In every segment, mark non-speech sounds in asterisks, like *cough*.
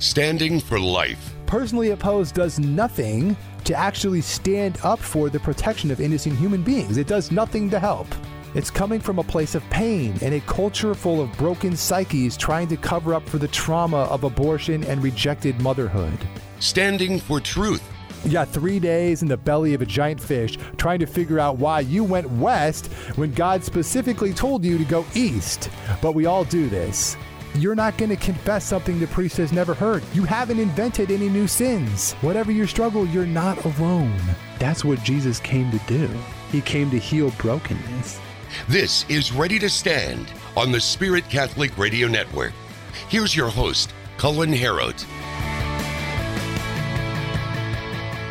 Standing for life. Personally Opposed does nothing to actually stand up for the protection of innocent human beings. It does nothing to help. It's coming from a place of pain and a culture full of broken psyches trying to cover up for the trauma of abortion and rejected motherhood. Standing for truth. You got three days in the belly of a giant fish trying to figure out why you went west when God specifically told you to go east. But we all do this. You're not going to confess something the priest has never heard. You haven't invented any new sins. Whatever your struggle, you're not alone. That's what Jesus came to do. He came to heal brokenness. This is Ready to Stand on the Spirit Catholic Radio Network. Here's your host, Cullen Herout.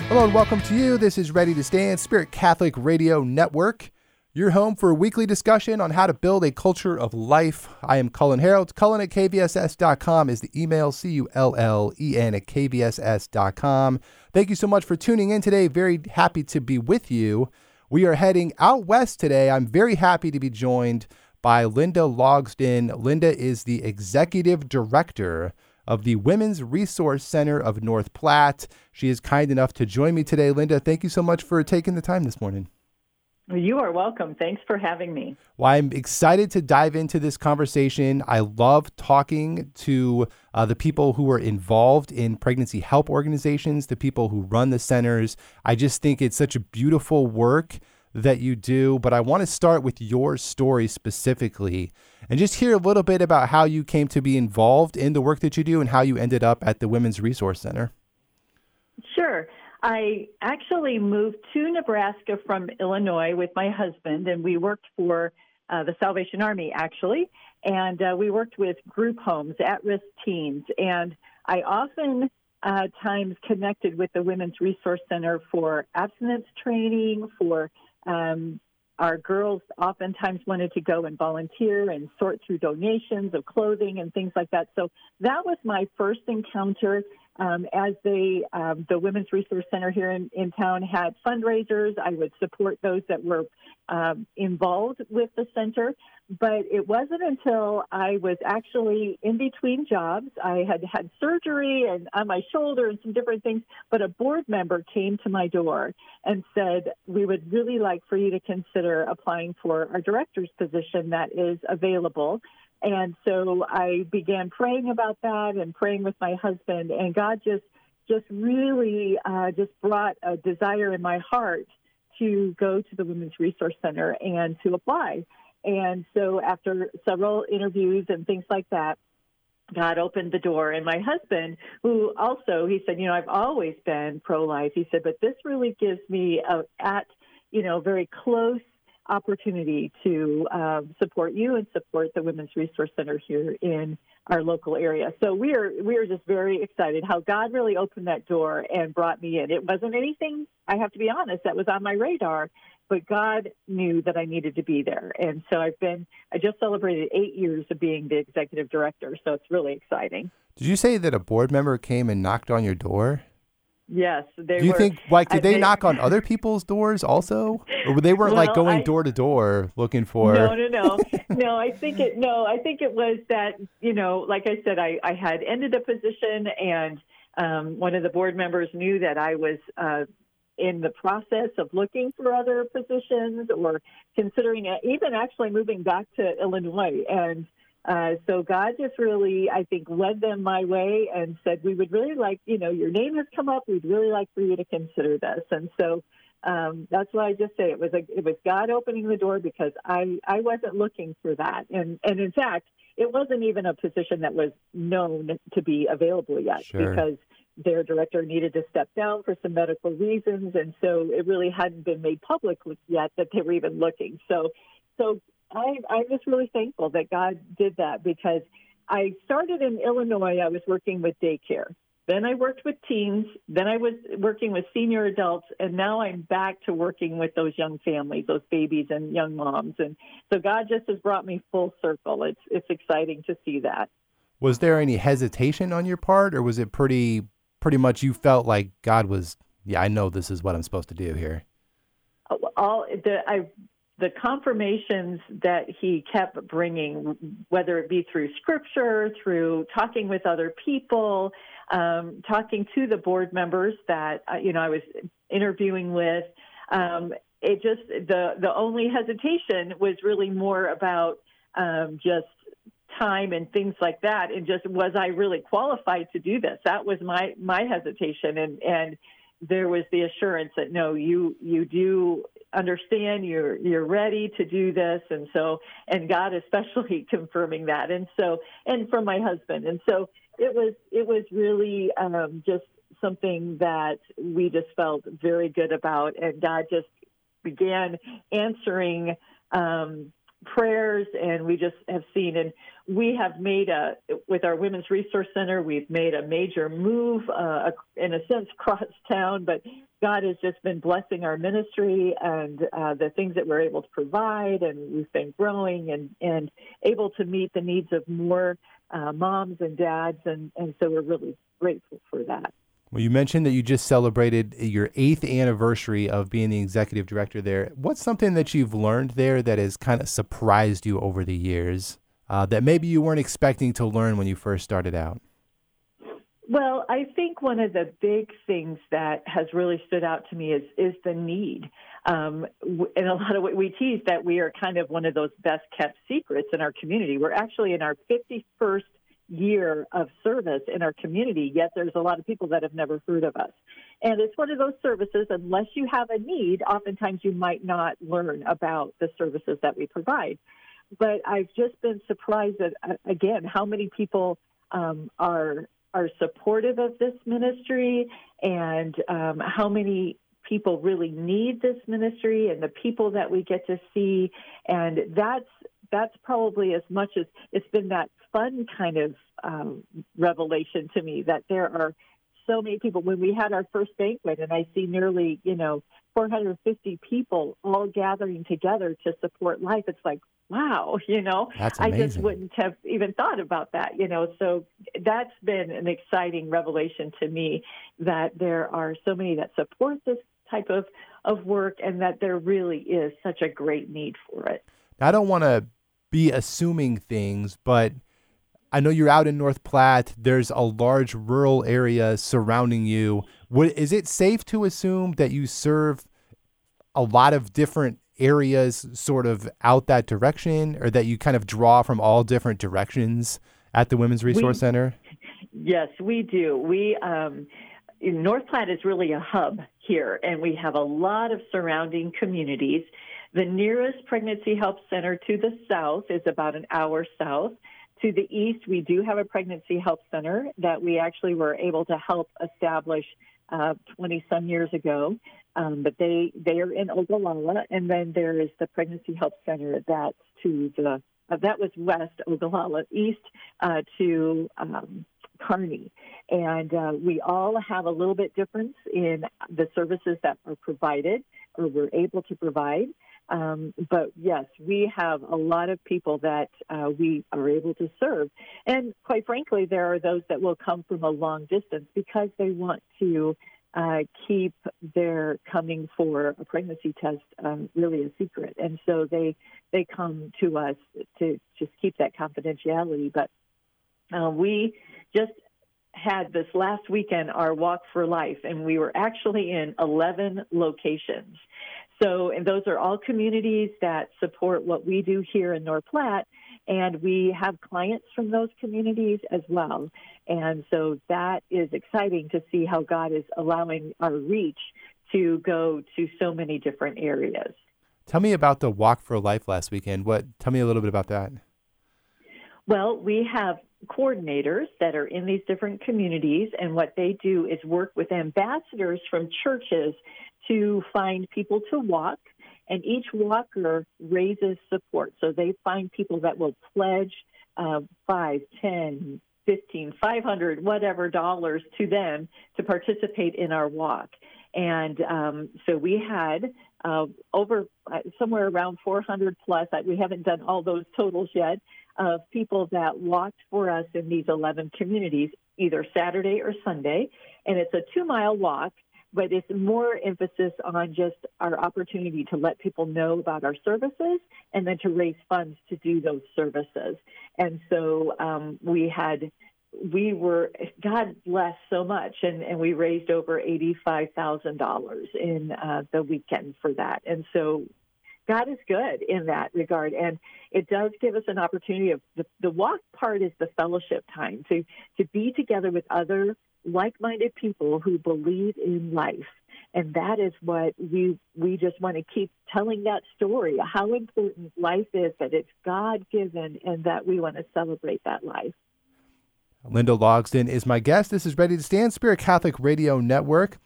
Hello and welcome to you. This is Ready to Stand, Spirit Catholic Radio Network. Your home for a weekly discussion on how to build a culture of life. I am Cullen Herout. Cullen at kvss.com is the email, C U L L E N at kvss.com. Thank you so much for tuning in today. Very happy to be with you. We are heading out west today. I'm very happy to be joined by Linda Logsdon. Linda is the executive director of the Women's Resource Center of North Platte. She is kind enough to join me today. Linda, thank you so much for taking the time this morning. You are welcome. Thanks for having me. Well, I'm excited to dive into this conversation. I love talking to uh, the people who are involved in pregnancy help organizations, the people who run the centers. I just think it's such a beautiful work that you do. But I want to start with your story specifically and just hear a little bit about how you came to be involved in the work that you do and how you ended up at the Women's Resource Center. Sure. I actually moved to Nebraska from Illinois with my husband, and we worked for uh, the Salvation Army, actually. And uh, we worked with group homes, at risk teens. And I often uh, times connected with the Women's Resource Center for abstinence training, for um, our girls oftentimes wanted to go and volunteer and sort through donations of clothing and things like that. So that was my first encounter um, as they, um, the Women's Resource Center here in, in town had fundraisers, I would support those that were um, involved with the center. But it wasn't until I was actually in between jobs. I had had surgery and on my shoulder and some different things. But a board member came to my door and said, "We would really like for you to consider applying for our director's position that is available." And so I began praying about that and praying with my husband, and God just just really uh, just brought a desire in my heart to go to the Women's Resource Center and to apply. And so after several interviews and things like that, God opened the door. And my husband, who also, he said, you know, I've always been pro life. He said, but this really gives me a, at, you know, very close opportunity to um, support you and support the Women's Resource Center here in our local area. So we are we are just very excited how God really opened that door and brought me in. It wasn't anything I have to be honest that was on my radar, but God knew that I needed to be there. And so I've been I just celebrated 8 years of being the executive director, so it's really exciting. Did you say that a board member came and knocked on your door? Yes, they. Do you were, think like did they, they, knock on other people's doors also, or they weren't well, like going I, door to door looking for? No, no, no, *laughs* no. I think it. No, I think it was that you know, like I said, I I had ended a position, and um, one of the board members knew that I was. Uh, in the process of looking for other positions or considering it, even actually moving back to Illinois. And uh, so God just really, I think, led them my way and said, "We would really like, you know, your name has come up. We'd really like for you to consider this." And so um, that's why I just say it was a, it was God opening the door because I I wasn't looking for that, and and in fact, it wasn't even a position that was known to be available yet sure. because their director needed to step down for some medical reasons, and so it really hadn't been made public yet that they were even looking. So so I, I'm just really thankful that God did that because I started in Illinois. I was working with daycare. Then I worked with teens. Then I was working with senior adults. And now I'm back to working with those young families, those babies and young moms. And so God just has brought me full circle. It's, it's exciting to see that. Was there any hesitation on your part, or was it pretty, pretty much you felt like God was, yeah, I know this is what I'm supposed to do here? Uh, All the, I the confirmations that he kept bringing, whether it be through scripture, through talking with other people, um, talking to the board members that uh, you know I was interviewing with. Um, it just the the only hesitation was really more about um, just time and things like that, and just was I really qualified to do this? That was my my hesitation, and and there was the assurance that no, you you do understand you're you're ready to do this. And so and God especially *laughs* confirming that. And so and from my husband. And so it was it was really um, just something that we just felt very good about. And God just began answering um, prayers. And we just have seen and we have made a with our women's resource center we've made a major move uh, in a sense *laughs* across town. But god has just been blessing our ministry and uh, the things that we're able to provide and we've been growing and and able to meet the needs of more uh, moms and dads and and so we're really grateful for that well, you mentioned that you just celebrated your eighth anniversary of being the executive director there. What's something that you've learned there that has kind of surprised you over the years uh, that maybe you weren't expecting to learn when you first started out? Well, I think one of the big things that has really stood out to me is is the need. Um, and a *laughs* lot of what we tease that we are kind of one of those best kept secrets in our community. We're actually in our 51st year of service in our community, yet there's a lot of people that have never heard of us. And it's one of those services, unless you have a need, oftentimes you might not learn about the services that we provide. But I've just been surprised at, again, how many people um, are are supportive of this ministry and um, how many people really need this ministry and the people that we get to see and that's that's probably as much as it's been that fun kind of um, revelation to me that there are so many people. When we had our first banquet, and I see nearly, you know, 450 people all gathering together to support life, it's like, wow, you know, I just wouldn't have even thought about that, you know. So that's been an exciting revelation to me that there are so many that support this type of, of work and that there really is such a great need for it. I don't want to be assuming things, but I know you're out in North Platte. There's a large rural area surrounding you. What, is it safe to assume that you serve a lot of different areas sort of out that direction or that you kind of draw from all different directions at the Women's Resource we, Center? Yes, we do. We um, North Platte is really a hub here, and we have a lot of surrounding communities. The nearest pregnancy help center to the south is about an hour south. To the east, we do have a pregnancy help center that we actually were able to help establish 20 uh, some years ago. Um, but they they are in Ogallala, and then there is the pregnancy help center that's to the uh, that was west Ogallala, east uh, to um, Kearney, and uh, we all have a little bit difference in the services that are provided or we're able to provide. Um, but yes, we have a lot of people that uh, we are able to serve. And quite frankly, there are those that will come from a long distance because they want to uh, keep their coming for a pregnancy test um, really a secret. And so they, they come to us to just keep that confidentiality. But uh, we just had this last weekend our walk for life and we were actually in 11 locations so, and those are all communities that support what we do here in North Platte, and we have clients from those communities as well. And so that is exciting to see how God is allowing our reach to go to so many different areas. Tell me about the Walk for Life last weekend. What? Tell me a little bit about that. Well, we have coordinators that are in these different communities, and what they do is work with ambassadors from churches to find people to walk, and each walker raises support. So they find people that will pledge uh, five, ten, fifteen, five hundred, whatever dollars to them to participate in our walk. And um, so we had uh, over uh, somewhere around 400 plus. We haven't done all those totals yet of people that walked for us in these 11 communities, either Saturday or Sunday. And it's a two mile walk but it's more emphasis on just our opportunity to let people know about our services and then to raise funds to do those services. And so um, we had we were God bless so much, and, and we raised over eighty five thousand dollars in uh, the weekend for that, and so God is good in that regard, and it does give us an opportunity of the, the walk part is the fellowship time to to be together with other like minded people who believe in life. And that is what we we just want to keep telling that story how important life is that it's god given and that we want to celebrate that life. Linda logsdon is my guest. This is ready to stand spirit catholic radio network.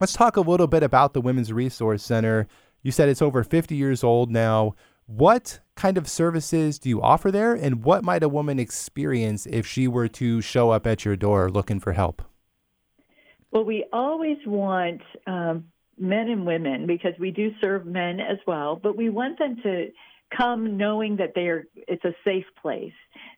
Let's talk a little bit about the women's resource center. You said it's over 50 years old now. What kind of services do you offer there? And what might a woman experience if she were to show up at your door looking for help? Well, we always want um, men and women because we do serve men as well, but we want them to come knowing that they are it's a safe place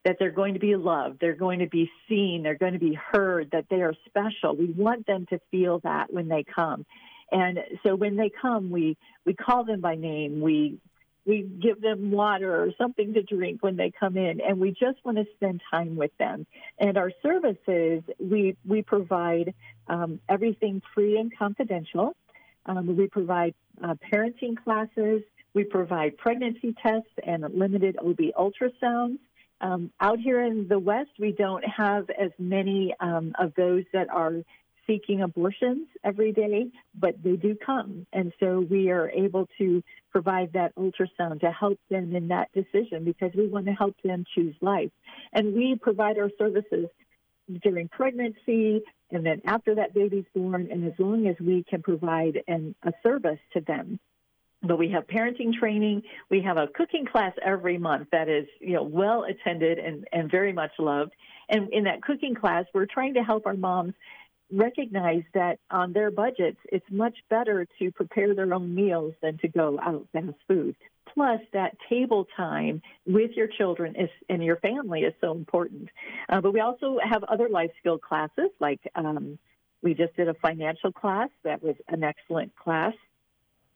that they're going to be loved they're going to be seen they're going to be heard that they are special. We want them to feel that when they come. And so when they come we we call them by name we we give them water or something to drink when they come in, and we just want to spend time with them. And our services, we we provide um, everything free and confidential. Um, we provide uh, parenting classes. We provide pregnancy tests and limited OB ultrasounds. Um, out here in the West, we don't have as many um, of those that are seeking abortions every day, but they do come. And so we are able to provide that ultrasound to help them in that decision because we want to help them choose life. And we provide our services during pregnancy and then after that baby's born, and as long as we can provide an, a service to them. But we have parenting training. We have a cooking class every month that is, you know, well attended and, and very much loved. And in that cooking class, we're trying to help our moms recognize that on their budgets, it's much better to prepare their own meals than to go out fast food. Plus, that table time with your children is, and your family is so important. Uh, but we also have other life skill classes, like um, we just did a financial class that was an excellent class.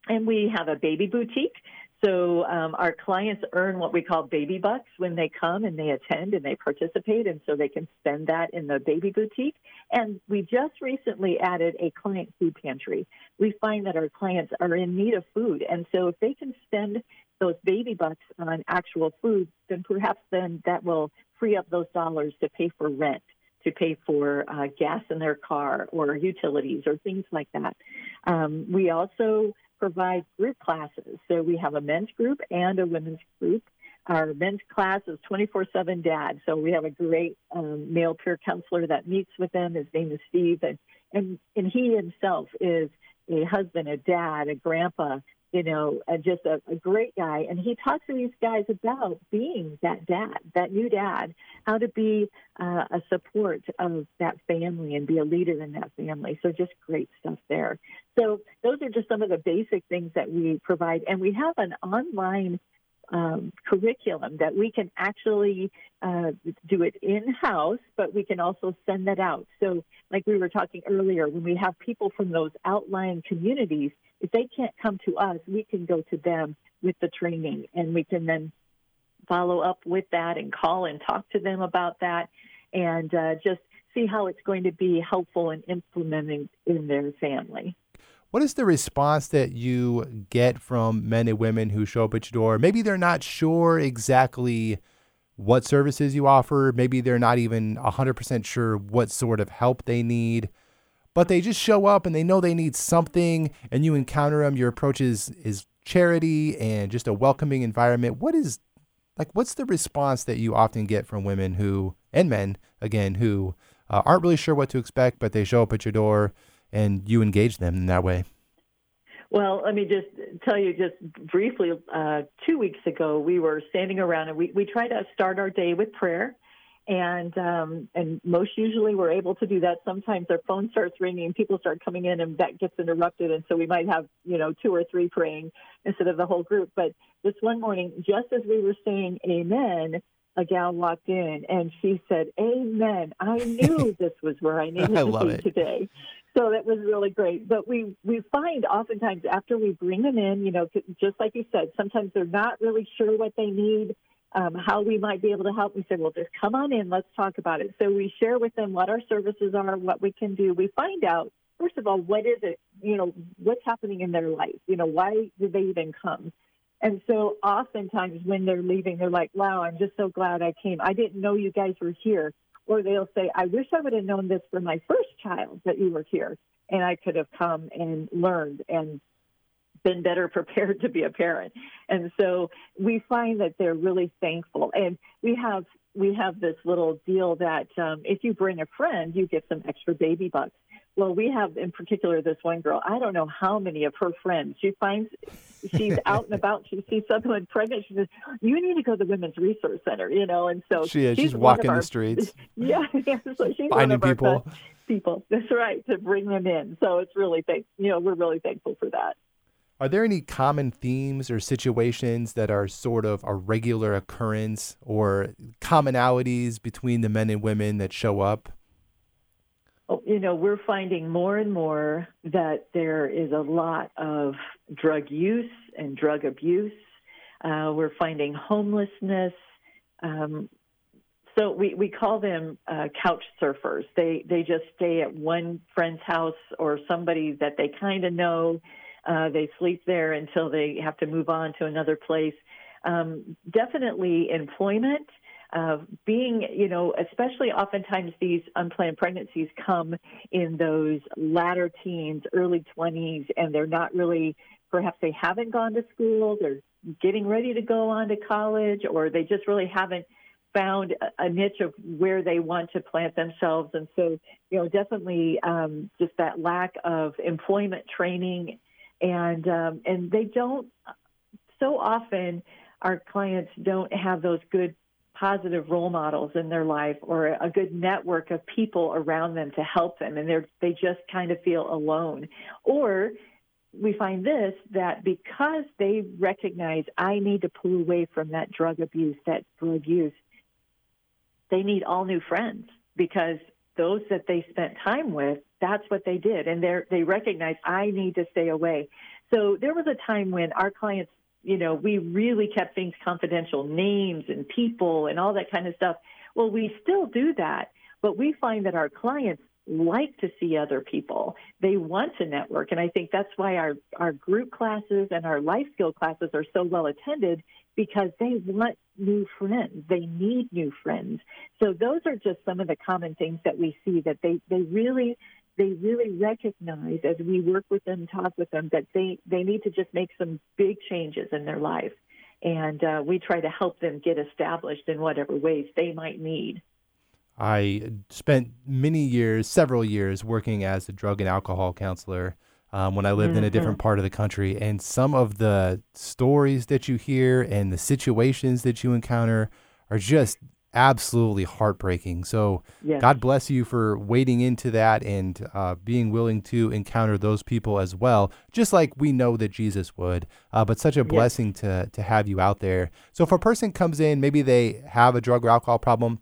And we have a baby boutique so um, our clients earn what we call baby bucks when they come and they attend and they participate, and so they can spend that in the baby boutique. And we just recently added a client food pantry. We find that our clients are in need of food, and so if they can spend those baby bucks on actual food, then perhaps then that will free up those dollars to pay for rent to pay for uh, gas in their car or utilities or things like that. Um, we also provide group classes. So we have a men's group and a women's group. Our men's class is 24 7 dad. So we have a great um, male peer counselor that meets with them. His name is Steve. And, and, and he himself is a husband, a dad, a grandpa, you know, and just a, a great guy. And he talks to these guys about being that dad, that new dad, how to be uh, a support of that family and be a leader in that family. So just great stuff there. So those are just some of the basic things that we provide. And we have an online um, curriculum that we can actually uh, do it in house, but we can also send that out. So, like we were talking earlier, when we have people from those outlying communities, if they can't come to us, we can go to them with the training and we can then follow up with that and call and talk to them about that and uh, just see how it's going to be helpful in implementing in their family. What is the response that you get from men and women who show up at your door? Maybe they're not sure exactly what services you offer. Maybe they're not even 100% sure what sort of help they need, but they just show up and they know they need something and you encounter them. Your approach is, is charity and just a welcoming environment. What is like, what's the response that you often get from women who, and men again, who uh, aren't really sure what to expect, but they show up at your door and you engage them in that way? Well, let me just tell you just briefly. Uh, two weeks ago, we were standing around and we, we try to start our day with prayer. And um, and most usually we're able to do that. Sometimes our phone starts ringing, people start coming in, and that gets interrupted. And so we might have you know two or three praying instead of the whole group. But this one morning, just as we were saying Amen, a gal walked in and she said, "Amen." I knew *laughs* this was where I needed I to be it. today. So that was really great. But we we find oftentimes after we bring them in, you know, just like you said, sometimes they're not really sure what they need. um, how we might be able to help. We say, well, just come on in, let's talk about it. So we share with them what our services are, what we can do. We find out, first of all, what is it, you know, what's happening in their life? You know, why did they even come? And so oftentimes when they're leaving, they're like, wow, I'm just so glad I came. I didn't know you guys were here. Or they'll say, I wish I would have known this for my first child that you were here and I could have come and learned and been better *laughs* prepared to be a parent. And so we find that they're really thankful. And we have we have this little deal that um, if you bring a friend, you get some extra baby bucks. Well, we have in particular this one girl. I don't know how many of her friends. She finds she's *laughs* out and about. She sees someone pregnant. She says, "You need to go to the Women's Resource Center." You know, and so she is. She's, walking the streets. *laughs* Yeah, *laughs* yeah. So she's finding people. people. That's right to bring them in. So it's really thank. You know, we're really thankful for that. Are there any common themes or situations that are sort of a regular occurrence or commonalities between the men and women that show up? You know, we're finding more and more that there is a lot of drug use and drug abuse. Uh, we're finding homelessness. Um, so we, we call them uh, couch surfers. They they just stay at one friend's house or somebody that they kind of know uh, they sleep there until they have to move on to another place. Um, definitely employment. Uh, being, you know, especially oftentimes these unplanned pregnancies come in those latter teens, early 20s, and they're not really, perhaps they haven't gone to school, they're getting ready to go on to college, or they just really haven't found a, niche of where they want to plant themselves. And so, you know, definitely um, just that lack of employment training and um, and they don't. So often, our clients don't have those good positive role models in their life or a good network of people around them to help them and they're they just kind of feel alone or we find this that because they recognize I need to pull away from that drug abuse, that drug use, they need all new friends because those that they spent time with, that's what they did. And they they recognize I need to stay away. So there was a time when our clients, you know, we really kept things confidential, names and people and all that kind of stuff. Well, we still do that, but we find that our clients like to see other people. They want to network. And I think that's why our, our group classes and our life skill classes are so well attended because they want new friends. They need new friends. So those are just some of the common things that we see that they, they really they really recognize as we work with them, talk with them, that they, they need to just make some big changes in their life. And uh, we try to help them get established in whatever ways they might need. I spent many years, several years, working as a drug and alcohol counselor um, when I lived mm-hmm. in a different mm-hmm. part of the country. And some of the stories that you hear and the situations that you encounter are just absolutely heartbreaking. So yes. God bless you for wading into that and uh, being willing to encounter those people as well, just like we know that Jesus would. Uh, but such a blessing yes. to to have you out there. So if a person comes in, maybe they have a drug or alcohol problem,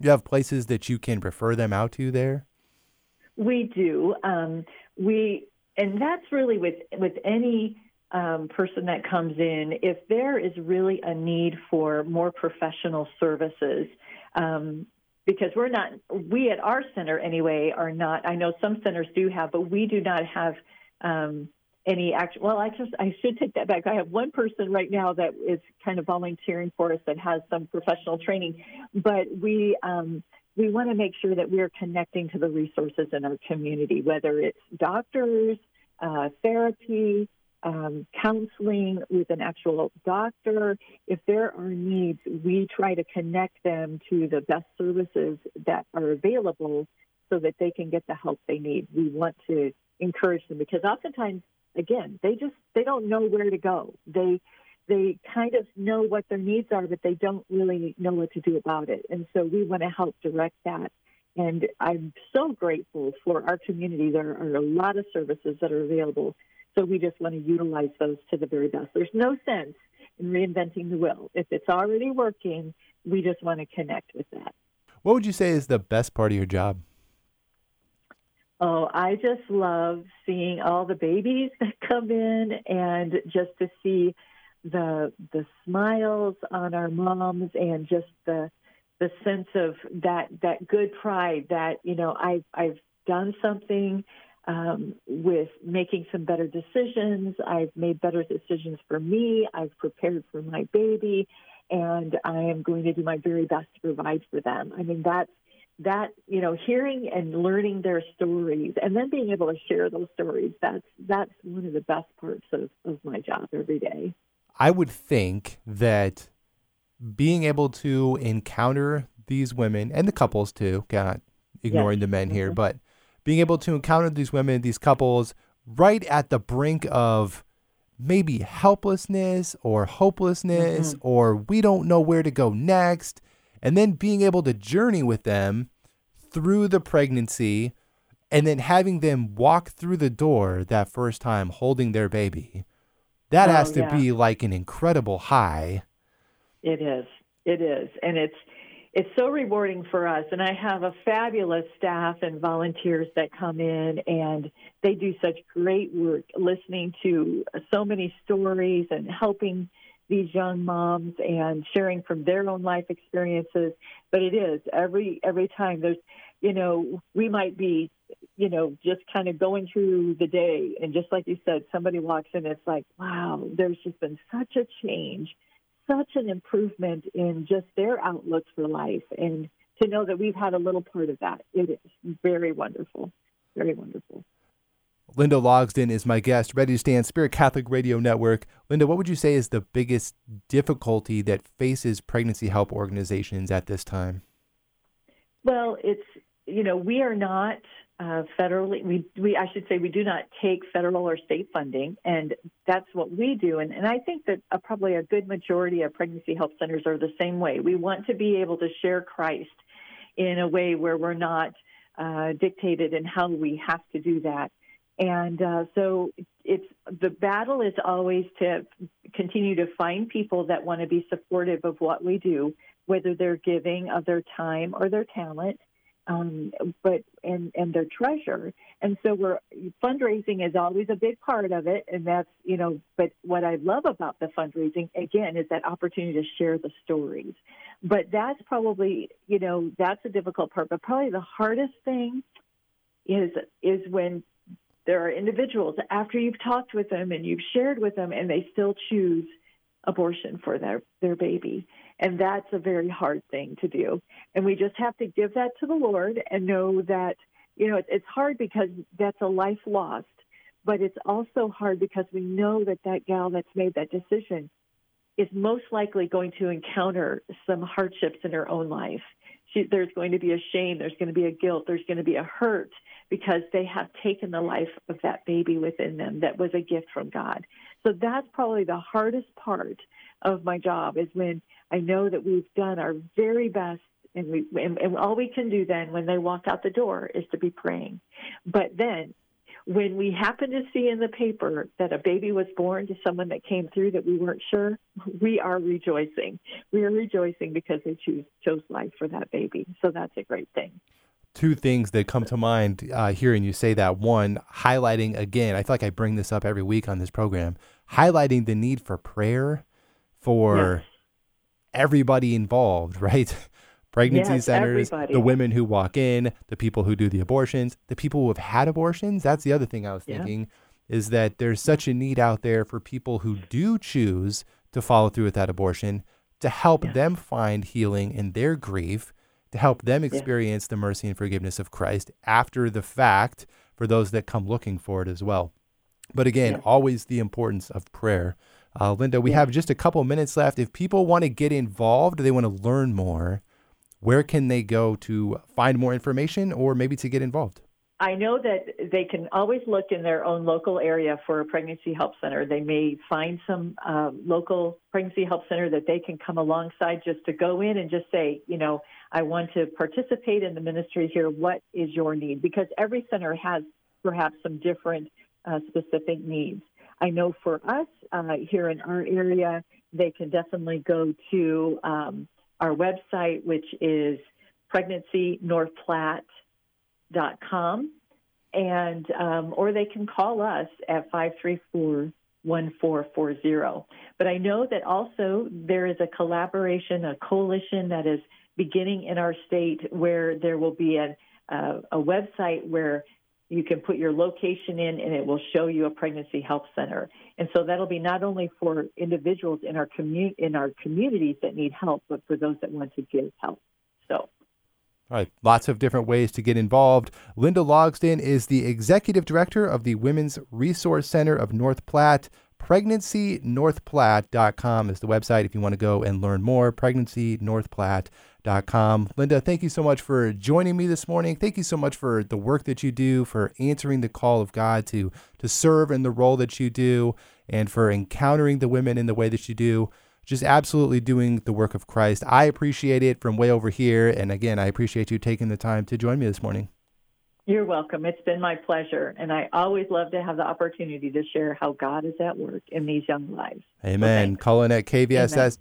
you have places that you can refer them out to there. We do. Um, we and that's really with with any um, person that comes in, if there is really a need for more professional services, um, because we're not, we at our center anyway are not. I know some centers do have, but we do not have um, any actual. Well, I just I should take that back. I have one person right now that is kind of volunteering for us that has some professional training, but we. Um, we want to make sure that we're connecting to the resources in our community, whether it's doctors, uh, therapy, um, counseling with an actual doctor. If there are needs, we try to connect them to the best services that are available so that they can get the help they need. We want to encourage them because oftentimes, again, they just they don't know where to go. They they kind of know what their needs are, but they don't really know what to do about it. And so we want to help direct that. And I'm so grateful for our community. There are a lot of services that are available so we just want to utilize those to the very best. There's no sense in reinventing the wheel. If it's already working, we just want to connect with that. What would you say is the best part of your job? Oh, I just love seeing all the babies *laughs* that come in and just to see the the smiles on our moms and just the the sense of that that good pride that you know I I've done something um, with making some better decisions. I've made better decisions for me. I've prepared for my baby, and I am going to do my very best to provide for them. I mean that's that you know hearing and learning their stories and then being able to share those stories that's that's one of the best parts of, of my job every day i would think that being able to encounter these women and the couples too not ignoring yes. the men here mm-hmm. but being able to encounter these women these couples right at the brink of maybe helplessness or hopelessness mm-hmm. or we don't know where to go next and then being able to journey with them through the pregnancy and then having them walk through the door that first time holding their baby. That oh, has to yeah. be like an incredible high. It is. It is. And it's it's so rewarding for us and I have a fabulous staff and volunteers that come in and they do such great work listening to so many stories and helping these young moms and sharing from their own life experiences. But it is every every time there's you know, we might be, you know, just kind of going through the day and just like you said, somebody walks in, it's like, wow, there's just been such a change, such an improvement in just their outlook for life. And to know that we've had a little part of that, it is very wonderful. Very wonderful. Linda Logsdon is my guest, ready to stand Spirit Catholic Radio Network. Linda, what would you say is the biggest difficulty that faces pregnancy help organizations at this time? Well, it's you know we are not uh, federally we we I should say we do not take federal or state funding, and that's what we do. And and I think that uh, probably a good majority of pregnancy help centers are the same way. We want to be able to share Christ in a way where we're not uh, dictated in how we have to do that. And uh, so it's the battle is always to continue to find people that want to be supportive of what we do, whether they're giving of their time or their talent, um, but and and their treasure. And so we're fundraising is always a big part of it, and that's you know. But what I love about the fundraising again is that opportunity to share the stories. But that's probably you know that's a difficult part. But probably the hardest thing is is when there are individuals after you've talked with them and you've shared with them and they still choose abortion for their, their baby. And that's a very hard thing to do. And we just have to give that to the Lord and know that, you know, it's hard because that's a life lost, but it's also hard because we know that that gal that's made that decision is most likely going to encounter some hardships in her own life. There's going to be a shame, there's going to be a guilt, there's going to be a hurt because they have taken the life of that baby within them that was a gift from God. So that's probably the hardest part of my job is when I know that we've done our very best and we and, and all we can do then when they walk out the door is to be praying. But then when we happen to see in the paper that a baby was born to someone that came through that we weren't sure, we are rejoicing. We are rejoicing because they choose chose life for that baby. So that's a great thing two things that come to mind uh, hearing you say that. One, highlighting again, I feel like I bring this up every week on this program, highlighting the need for prayer for yes. everybody involved, *laughs* right? Pregnancy yes, centers, everybody. the women who walk in, the people who do the abortions, the people who have had abortions. That's the other thing I was thinking yeah. is that there's such a need out there for people who do choose to follow through with that abortion to help yeah. them find healing in their grief to help them experience yeah. the mercy and forgiveness of Christ after the fact for those that come looking for it as well. But again, yeah. always the importance of prayer. Uh, Linda, we have just a couple minutes left. If people want to get involved, they want to learn more, where can they go to find more information or maybe to get involved? I know that they can always look in their own local area for a pregnancy help center. They may find some uh, local pregnancy help center that they can come alongside just to go in and just say, you know, I want to participate in the ministry here. What is your need? Because every center has perhaps some different uh, specific needs. I know for us uh, here in our area, they can definitely go to um, our website, which is pregnancynorthplatte.com, and um, or they can call us at 534 1440. But I know that also there is a collaboration, a coalition that is beginning in our state where there will be a, uh, a website where you can put your location in and it will show you a pregnancy health center. And so that'll be not only for individuals in our commu- in our communities that need help, but for those that want to give help. So all right, lots of different ways to get involved. Linda Logsdon is the executive director of the Women's Resource Center of North Platte. PregnancyNorthPlatte.com is the website if you want to go and learn more. PregnancyNorthPlatte.com. Linda, thank you so much for joining me this morning. Thank you so much for the work that you do, for answering the call of God to, to serve in the role that you do, and for encountering the women in the way that you do just absolutely doing the work of Christ. I appreciate it from way over here. And again, I appreciate you taking the time to join me this morning. You're welcome. It's been my pleasure. And I always love to have the opportunity to share how God is at work in these young lives. Amen. So Cullen at KVSS. Amen.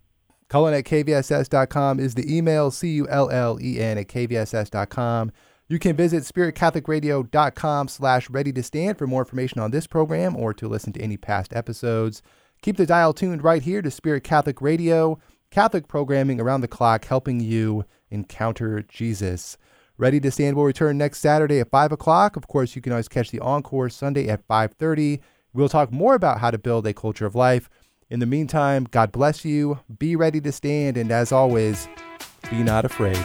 Cullen at KVSS.com is the email, C U L L E N at KVSS.com. You can visit spiritcatholicradio.com slash ready to stand for more information on this program or to listen to any past episodes. Keep the dial tuned right here to Spirit Catholic Radio, Catholic programming around the clock, helping you encounter Jesus. Ready to Stand will return next Saturday at 5 o'clock. Of course, you can always catch the encore Sunday at 5.30. We'll talk more about how to build a culture of life. In the meantime, God bless you. Be ready to stand. And as always, be not afraid.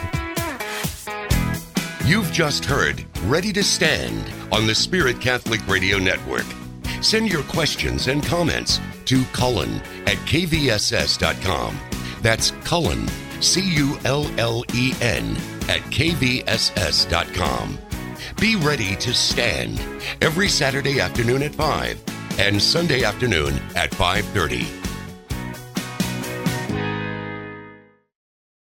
You've just heard Ready to Stand on the Spirit Catholic Radio Network. Send your questions and comments to Cullen at kvss.com. That's Cullen, C U L L E N, at kvss.com. Be ready to stand every Saturday afternoon at 5 and Sunday afternoon at 5:30.